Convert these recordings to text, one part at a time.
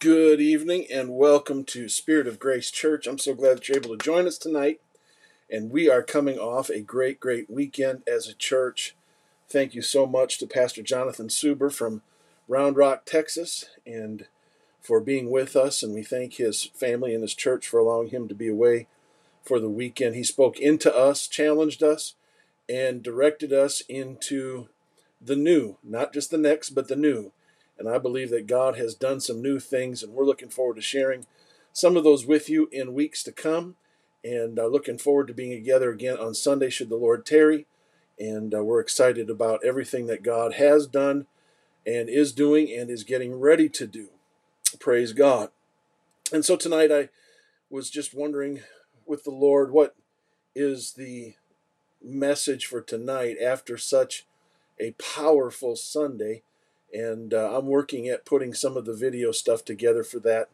Good evening and welcome to Spirit of Grace Church. I'm so glad that you're able to join us tonight. And we are coming off a great, great weekend as a church. Thank you so much to Pastor Jonathan Suber from Round Rock, Texas, and for being with us. And we thank his family and his church for allowing him to be away for the weekend. He spoke into us, challenged us, and directed us into the new, not just the next, but the new. And I believe that God has done some new things, and we're looking forward to sharing some of those with you in weeks to come. And uh, looking forward to being together again on Sunday, should the Lord tarry. And uh, we're excited about everything that God has done and is doing and is getting ready to do. Praise God. And so tonight I was just wondering with the Lord, what is the message for tonight after such a powerful Sunday? And uh, I'm working at putting some of the video stuff together for that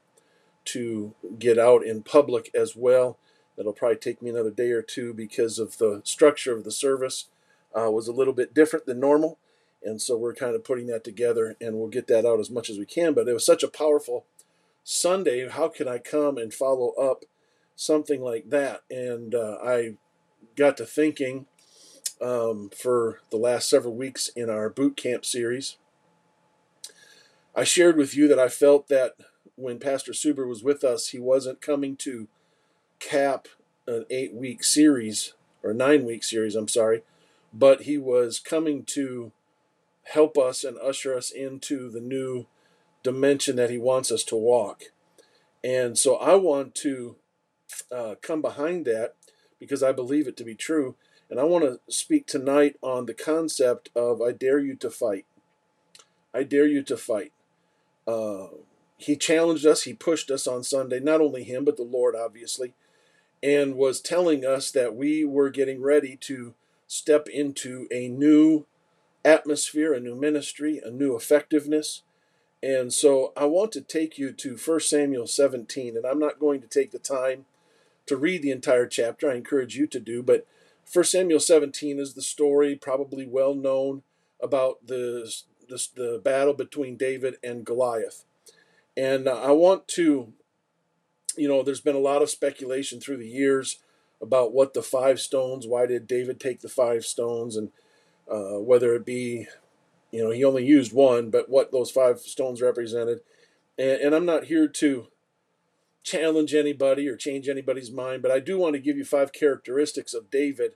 to get out in public as well. That'll probably take me another day or two because of the structure of the service uh, was a little bit different than normal, and so we're kind of putting that together, and we'll get that out as much as we can. But it was such a powerful Sunday. How can I come and follow up something like that? And uh, I got to thinking um, for the last several weeks in our boot camp series I shared with you that I felt that when Pastor Suber was with us, he wasn't coming to cap an eight week series or nine week series, I'm sorry, but he was coming to help us and usher us into the new dimension that he wants us to walk. And so I want to uh, come behind that because I believe it to be true. And I want to speak tonight on the concept of I dare you to fight. I dare you to fight. Uh, he challenged us, he pushed us on Sunday, not only him, but the Lord, obviously, and was telling us that we were getting ready to step into a new atmosphere, a new ministry, a new effectiveness. And so I want to take you to 1 Samuel 17, and I'm not going to take the time to read the entire chapter. I encourage you to do, but 1 Samuel 17 is the story, probably well known, about the this, the battle between David and Goliath. And uh, I want to, you know, there's been a lot of speculation through the years about what the five stones, why did David take the five stones, and uh, whether it be, you know, he only used one, but what those five stones represented. And, and I'm not here to challenge anybody or change anybody's mind, but I do want to give you five characteristics of David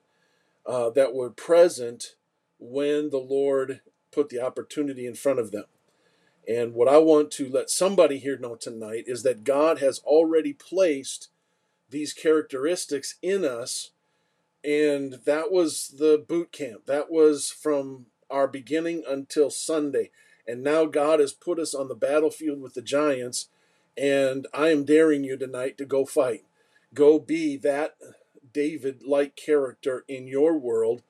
uh, that were present when the Lord put the opportunity in front of them. And what I want to let somebody here know tonight is that God has already placed these characteristics in us. And that was the boot camp. That was from our beginning until Sunday. And now God has put us on the battlefield with the giants. And I am daring you tonight to go fight. Go be that David like character in your world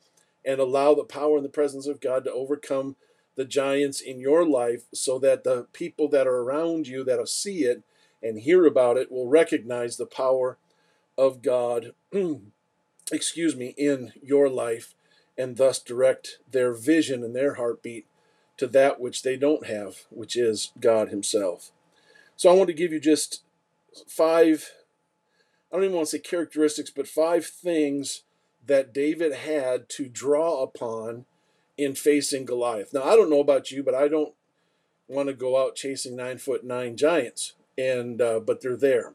and allow the power and the presence of God to overcome the giants in your life so that the people that are around you that will see it and hear about it will recognize the power of God, excuse me, in your life and thus direct their vision and their heartbeat to that which they don't have, which is God Himself. So I want to give you just five, I don't even want to say characteristics, but five things that David had to draw upon in facing Goliath. Now, I don't know about you, but I don't want to go out chasing nine foot nine giants, and uh, but they're there.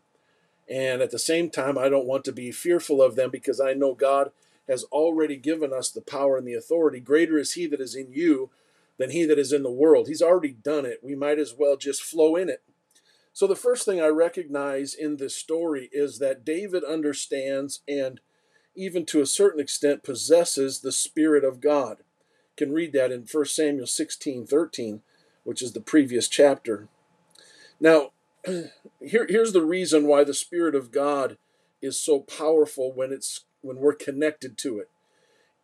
And at the same time, I don't want to be fearful of them because I know God has already given us the power and the authority. Greater is He that is in you than He that is in the world. He's already done it. We might as well just flow in it. So, the first thing I recognize in this story is that David understands and even to a certain extent possesses the Spirit of God. You can read that in 1 Samuel 16 13, which is the previous chapter. Now, here, here's the reason why the Spirit of God is so powerful when it's when we're connected to it.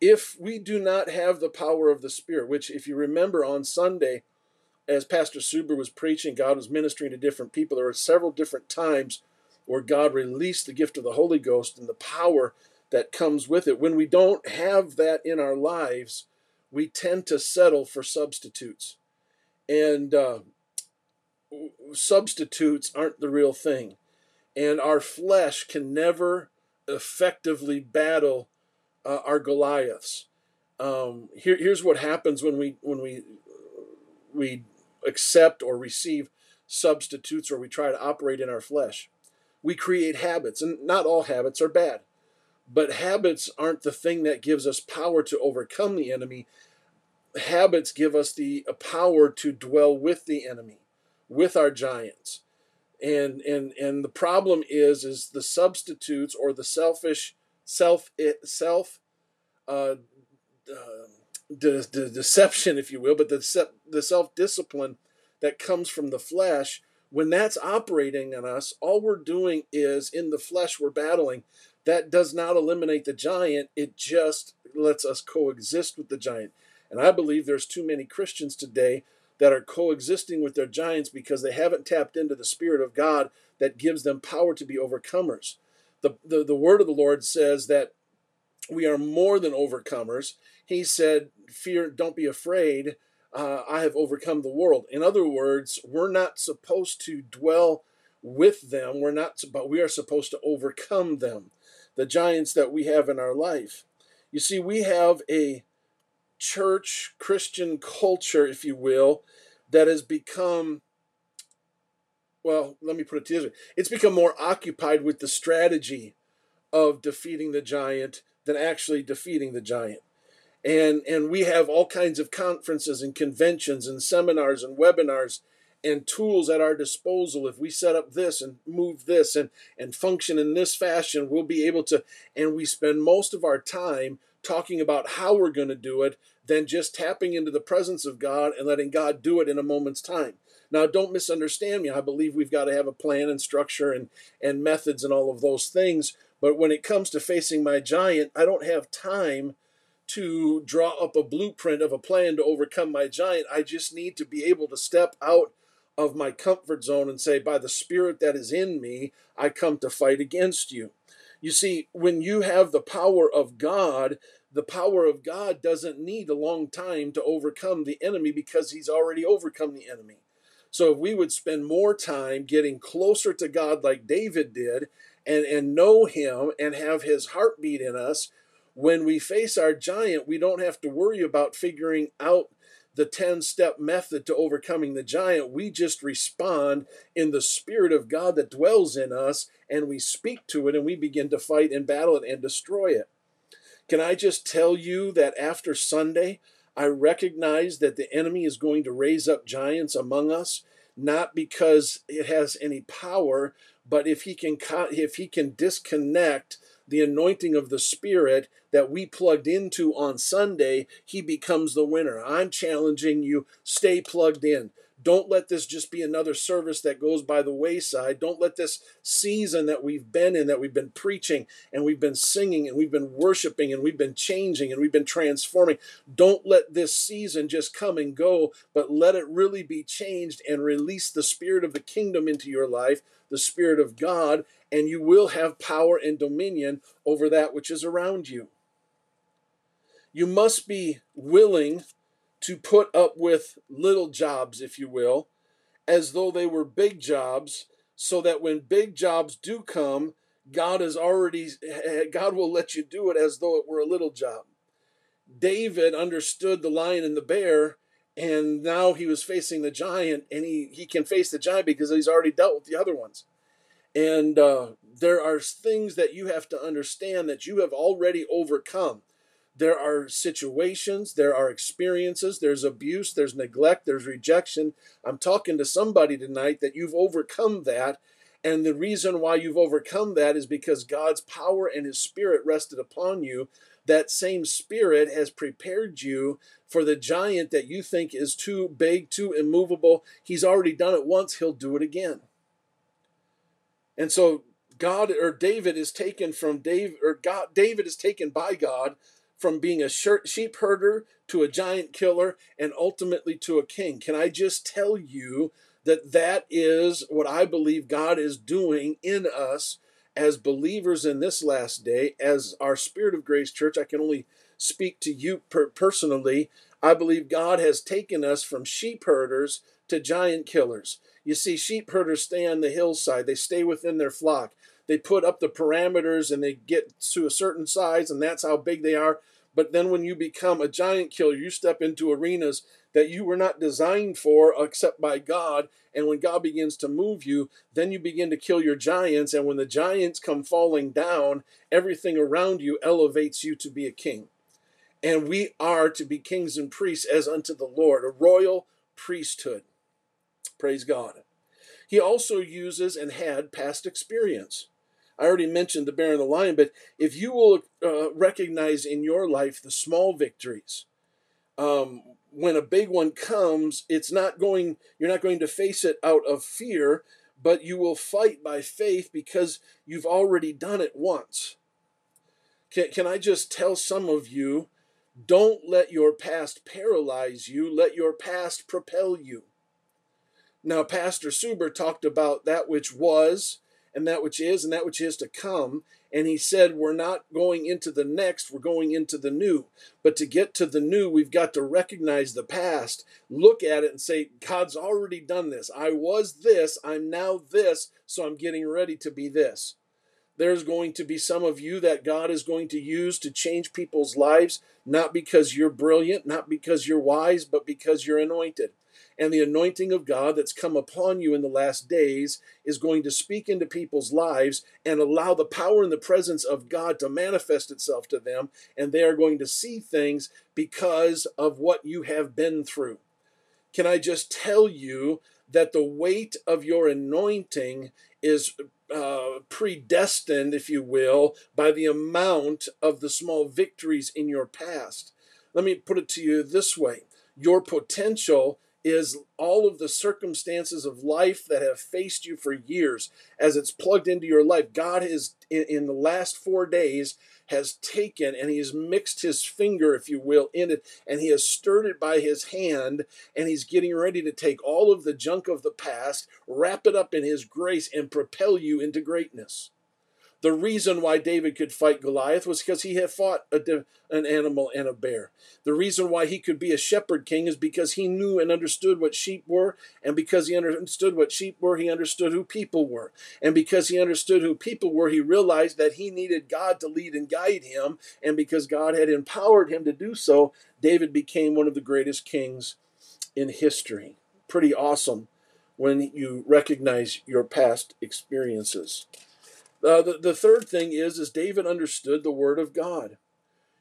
If we do not have the power of the Spirit, which if you remember on Sunday, as Pastor Suber was preaching, God was ministering to different people. There were several different times where God released the gift of the Holy Ghost and the power that comes with it. When we don't have that in our lives, we tend to settle for substitutes. And uh, substitutes aren't the real thing. And our flesh can never effectively battle uh, our Goliaths. Um, here, here's what happens when we when we we accept or receive substitutes or we try to operate in our flesh. We create habits, and not all habits are bad, but habits aren't the thing that gives us power to overcome the enemy. Habits give us the power to dwell with the enemy, with our giants. And and and the problem is is the substitutes or the selfish self self uh, uh, the, the deception, if you will, but the, the self discipline that comes from the flesh, when that's operating in us, all we're doing is in the flesh, we're battling. That does not eliminate the giant, it just lets us coexist with the giant. And I believe there's too many Christians today that are coexisting with their giants because they haven't tapped into the Spirit of God that gives them power to be overcomers. The, the, the word of the Lord says that we are more than overcomers. He said, Fear, don't be afraid. Uh, I have overcome the world. In other words, we're not supposed to dwell with them. We're not, but we are supposed to overcome them, the giants that we have in our life. You see, we have a church Christian culture, if you will, that has become well, let me put it this way it's become more occupied with the strategy of defeating the giant than actually defeating the giant. And, and we have all kinds of conferences and conventions and seminars and webinars and tools at our disposal. If we set up this and move this and, and function in this fashion, we'll be able to. And we spend most of our time talking about how we're going to do it than just tapping into the presence of God and letting God do it in a moment's time. Now, don't misunderstand me. I believe we've got to have a plan and structure and, and methods and all of those things. But when it comes to facing my giant, I don't have time to draw up a blueprint of a plan to overcome my giant. I just need to be able to step out of my comfort zone and say, by the spirit that is in me, I come to fight against you. You see, when you have the power of God, the power of God doesn't need a long time to overcome the enemy because he's already overcome the enemy. So if we would spend more time getting closer to God like David did and, and know him and have his heartbeat in us, when we face our giant, we don't have to worry about figuring out the 10 step method to overcoming the giant. We just respond in the Spirit of God that dwells in us and we speak to it and we begin to fight and battle it and destroy it. Can I just tell you that after Sunday, I recognize that the enemy is going to raise up giants among us, not because it has any power, but if he can if he can disconnect the anointing of the spirit that we plugged into on Sunday, he becomes the winner. I'm challenging you stay plugged in. Don't let this just be another service that goes by the wayside. Don't let this season that we've been in, that we've been preaching and we've been singing and we've been worshiping and we've been changing and we've been transforming. Don't let this season just come and go, but let it really be changed and release the spirit of the kingdom into your life, the spirit of God, and you will have power and dominion over that which is around you. You must be willing to put up with little jobs, if you will, as though they were big jobs, so that when big jobs do come, God is already God will let you do it as though it were a little job. David understood the lion and the bear, and now he was facing the giant, and he he can face the giant because he's already dealt with the other ones. And uh, there are things that you have to understand that you have already overcome. There are situations, there are experiences, there's abuse, there's neglect, there's rejection. I'm talking to somebody tonight that you've overcome that. And the reason why you've overcome that is because God's power and His Spirit rested upon you. That same Spirit has prepared you for the giant that you think is too big, too immovable. He's already done it once, He'll do it again. And so God or David is taken from Dave or God David is taken by God from being a sheep herder to a giant killer and ultimately to a king. Can I just tell you that that is what I believe God is doing in us as believers in this last day, as our Spirit of Grace Church? I can only speak to you per- personally. I believe God has taken us from sheep herders to giant killers. You see, sheep herders stay on the hillside, they stay within their flock. They put up the parameters and they get to a certain size, and that's how big they are. But then when you become a giant killer, you step into arenas that you were not designed for except by God. And when God begins to move you, then you begin to kill your giants. And when the giants come falling down, everything around you elevates you to be a king. And we are to be kings and priests as unto the Lord, a royal priesthood. Praise God. He also uses and had past experience. I already mentioned the bear and the lion, but if you will uh, recognize in your life the small victories, um, when a big one comes, it's not going, you're not going to face it out of fear, but you will fight by faith because you've already done it once. Can, can I just tell some of you, don't let your past paralyze you, let your past propel you. Now, Pastor Suber talked about that which was, and that which is, and that which is to come. And he said, We're not going into the next, we're going into the new. But to get to the new, we've got to recognize the past, look at it, and say, God's already done this. I was this, I'm now this, so I'm getting ready to be this. There's going to be some of you that God is going to use to change people's lives, not because you're brilliant, not because you're wise, but because you're anointed and the anointing of God that's come upon you in the last days is going to speak into people's lives and allow the power and the presence of God to manifest itself to them, and they are going to see things because of what you have been through. Can I just tell you that the weight of your anointing is uh, predestined, if you will, by the amount of the small victories in your past? Let me put it to you this way your potential is all of the circumstances of life that have faced you for years as it's plugged into your life. God is in, in, the last four days has taken and he has mixed his finger, if you will, in it, and he has stirred it by his hand, and he's getting ready to take all of the junk of the past, wrap it up in his grace, and propel you into greatness. The reason why David could fight Goliath was because he had fought a, an animal and a bear. The reason why he could be a shepherd king is because he knew and understood what sheep were, and because he understood what sheep were, he understood who people were. And because he understood who people were, he realized that he needed God to lead and guide him, and because God had empowered him to do so, David became one of the greatest kings in history. Pretty awesome when you recognize your past experiences. Uh, the, the third thing is, is David understood the word of God.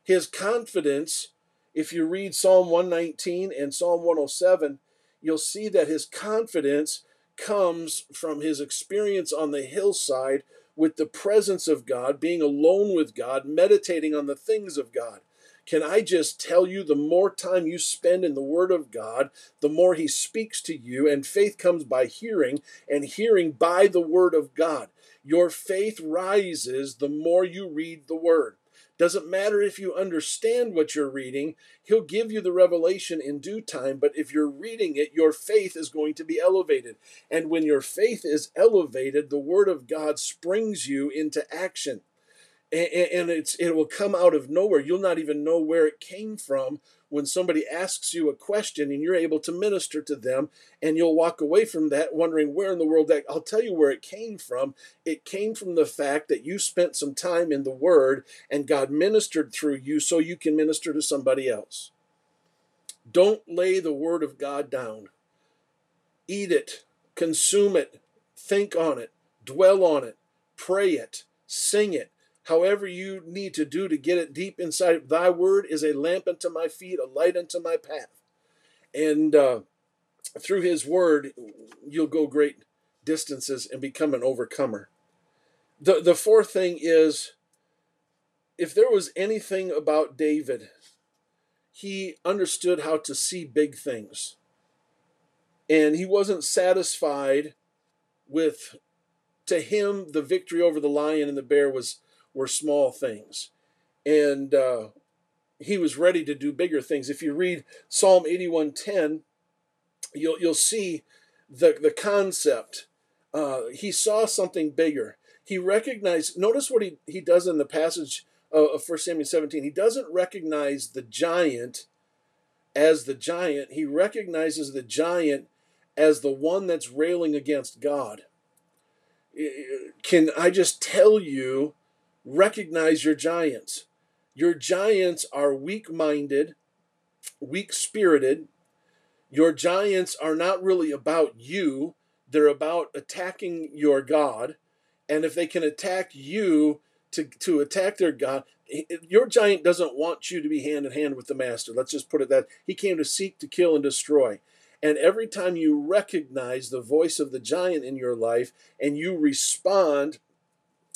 His confidence, if you read Psalm 119 and Psalm 107, you'll see that his confidence comes from his experience on the hillside with the presence of God, being alone with God, meditating on the things of God. Can I just tell you, the more time you spend in the Word of God, the more He speaks to you, and faith comes by hearing, and hearing by the Word of God. Your faith rises the more you read the Word. Doesn't matter if you understand what you're reading, He'll give you the revelation in due time. But if you're reading it, your faith is going to be elevated. And when your faith is elevated, the Word of God springs you into action. And it's, it will come out of nowhere. You'll not even know where it came from when somebody asks you a question and you're able to minister to them and you'll walk away from that wondering where in the world that I'll tell you where it came from. It came from the fact that you spent some time in the Word and God ministered through you so you can minister to somebody else. Don't lay the Word of God down. Eat it, consume it, think on it, dwell on it, pray it, sing it, however you need to do to get it deep inside. Thy word is a lamp unto my feet, a light unto my path. And uh, through his word, you'll go great distances and become an overcomer. The, the fourth thing is if there was anything about David, he understood how to see big things. And he wasn't satisfied with, to him, the victory over the lion and the bear was were small things. And uh, he was ready to do bigger things. If you read Psalm 81:10, you'll, you'll see the, the concept. Uh, he saw something bigger. He recognized, notice what he, he does in the passage of 1 Samuel 17. He doesn't recognize the giant as the giant, he recognizes the giant as the one that's railing against God, can I just tell you, recognize your giants. Your giants are weak minded, weak spirited. Your giants are not really about you, they're about attacking your God. And if they can attack you to, to attack their God, your giant doesn't want you to be hand in hand with the master. Let's just put it that he came to seek, to kill, and destroy. And every time you recognize the voice of the giant in your life and you respond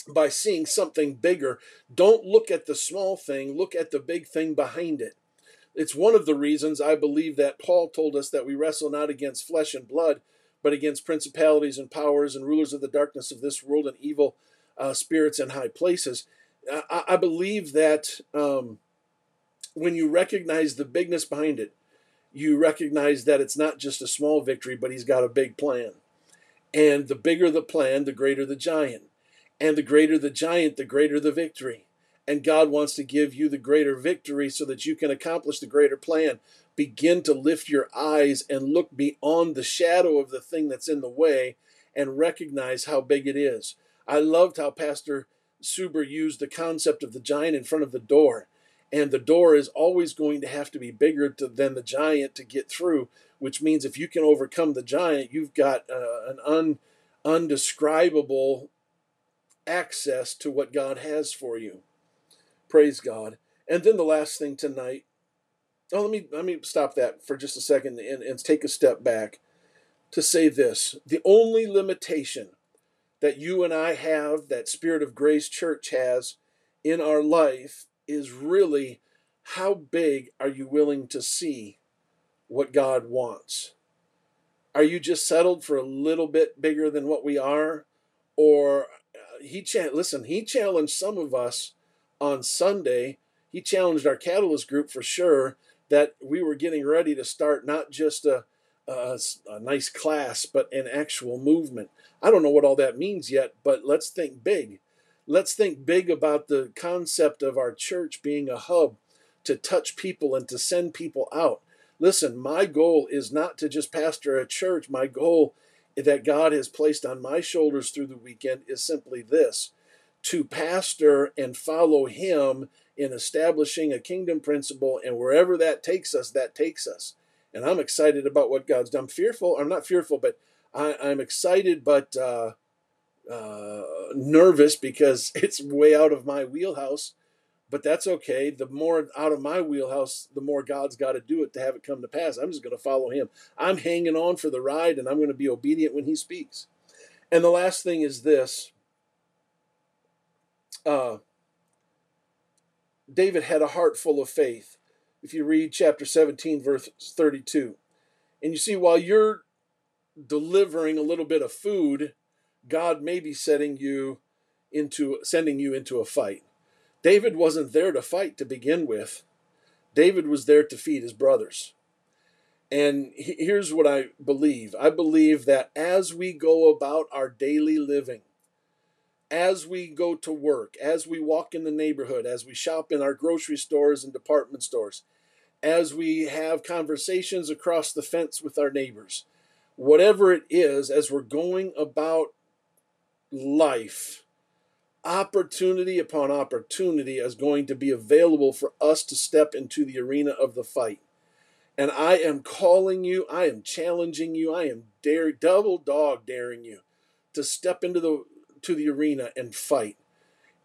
by seeing something bigger, don't look at the small thing, look at the big thing behind it. It's one of the reasons I believe that Paul told us that we wrestle not against flesh and blood, but against principalities and powers and rulers of the darkness of this world and evil uh, spirits in high places. I, I believe that um, when you recognize the bigness behind it, you recognize that it's not just a small victory, but he's got a big plan. And the bigger the plan, the greater the giant. And the greater the giant, the greater the victory. And God wants to give you the greater victory so that you can accomplish the greater plan. Begin to lift your eyes and look beyond the shadow of the thing that's in the way and recognize how big it is. I loved how Pastor Suber used the concept of the giant in front of the door and the door is always going to have to be bigger to, than the giant to get through which means if you can overcome the giant you've got uh, an un, undescribable access to what god has for you praise god and then the last thing tonight oh let me let me stop that for just a second and, and take a step back to say this the only limitation that you and i have that spirit of grace church has in our life is really how big are you willing to see what God wants? Are you just settled for a little bit bigger than what we are? Or he cha- listen, he challenged some of us on Sunday. He challenged our catalyst group for sure that we were getting ready to start not just a, a, a nice class, but an actual movement. I don't know what all that means yet, but let's think big. Let's think big about the concept of our church being a hub to touch people and to send people out. Listen, my goal is not to just pastor a church. My goal that God has placed on my shoulders through the weekend is simply this to pastor and follow Him in establishing a kingdom principle. And wherever that takes us, that takes us. And I'm excited about what God's done. I'm fearful, I'm not fearful, but I, am excited, but uh, uh, nervous because it's way out of my wheelhouse. But that's okay. The more out of my wheelhouse, the more God's got to do it to have it come to pass. I'm just going to follow Him. I'm hanging on for the ride and I'm going to be obedient when He speaks. And the last thing is this uh, David had a heart full of faith. If you read chapter 17, verse 32, and you see, while you're delivering a little bit of food God may be setting you into sending you into a fight. David wasn't there to fight to begin with. David was there to feed his brothers. And here's what I believe I believe that as we go about our daily living, as we go to work, as we walk in the neighborhood, as we shop in our grocery stores and department stores, as we have conversations across the fence with our neighbors, whatever it is, as we're going about life, opportunity upon opportunity is going to be available for us to step into the arena of the fight. And I am calling you, I am challenging you, I am dare double dog daring you to step into the to the arena and fight.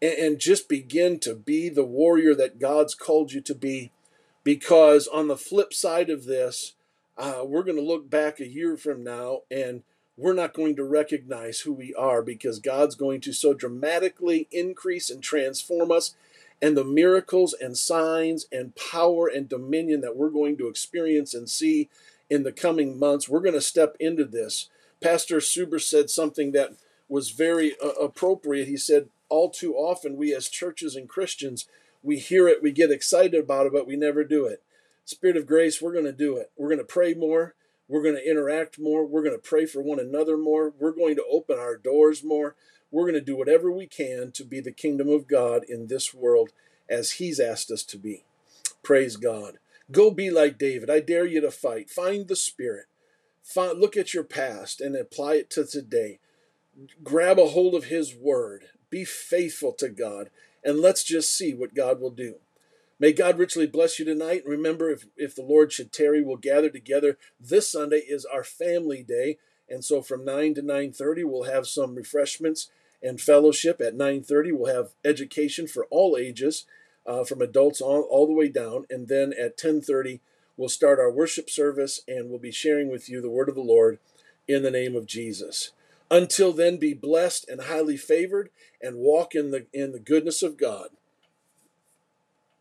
And, and just begin to be the warrior that God's called you to be. Because on the flip side of this, uh, we're going to look back a year from now and we're not going to recognize who we are because God's going to so dramatically increase and transform us. And the miracles and signs and power and dominion that we're going to experience and see in the coming months, we're going to step into this. Pastor Suber said something that was very uh, appropriate. He said, All too often, we as churches and Christians, we hear it, we get excited about it, but we never do it. Spirit of grace, we're going to do it. We're going to pray more. We're going to interact more. We're going to pray for one another more. We're going to open our doors more. We're going to do whatever we can to be the kingdom of God in this world as He's asked us to be. Praise God. Go be like David. I dare you to fight. Find the Spirit. look at your past and apply it to today. Grab a hold of His Word. Be faithful to God, and let's just see what God will do. May God richly bless you tonight. And remember, if, if the Lord should tarry, we'll gather together. This Sunday is our family day. And so from 9 to 9.30, we'll have some refreshments and fellowship. At 9.30, we'll have education for all ages, uh, from adults all, all the way down. And then at 10.30, we'll start our worship service and we'll be sharing with you the word of the Lord in the name of Jesus. Until then, be blessed and highly favored and walk in the, in the goodness of God.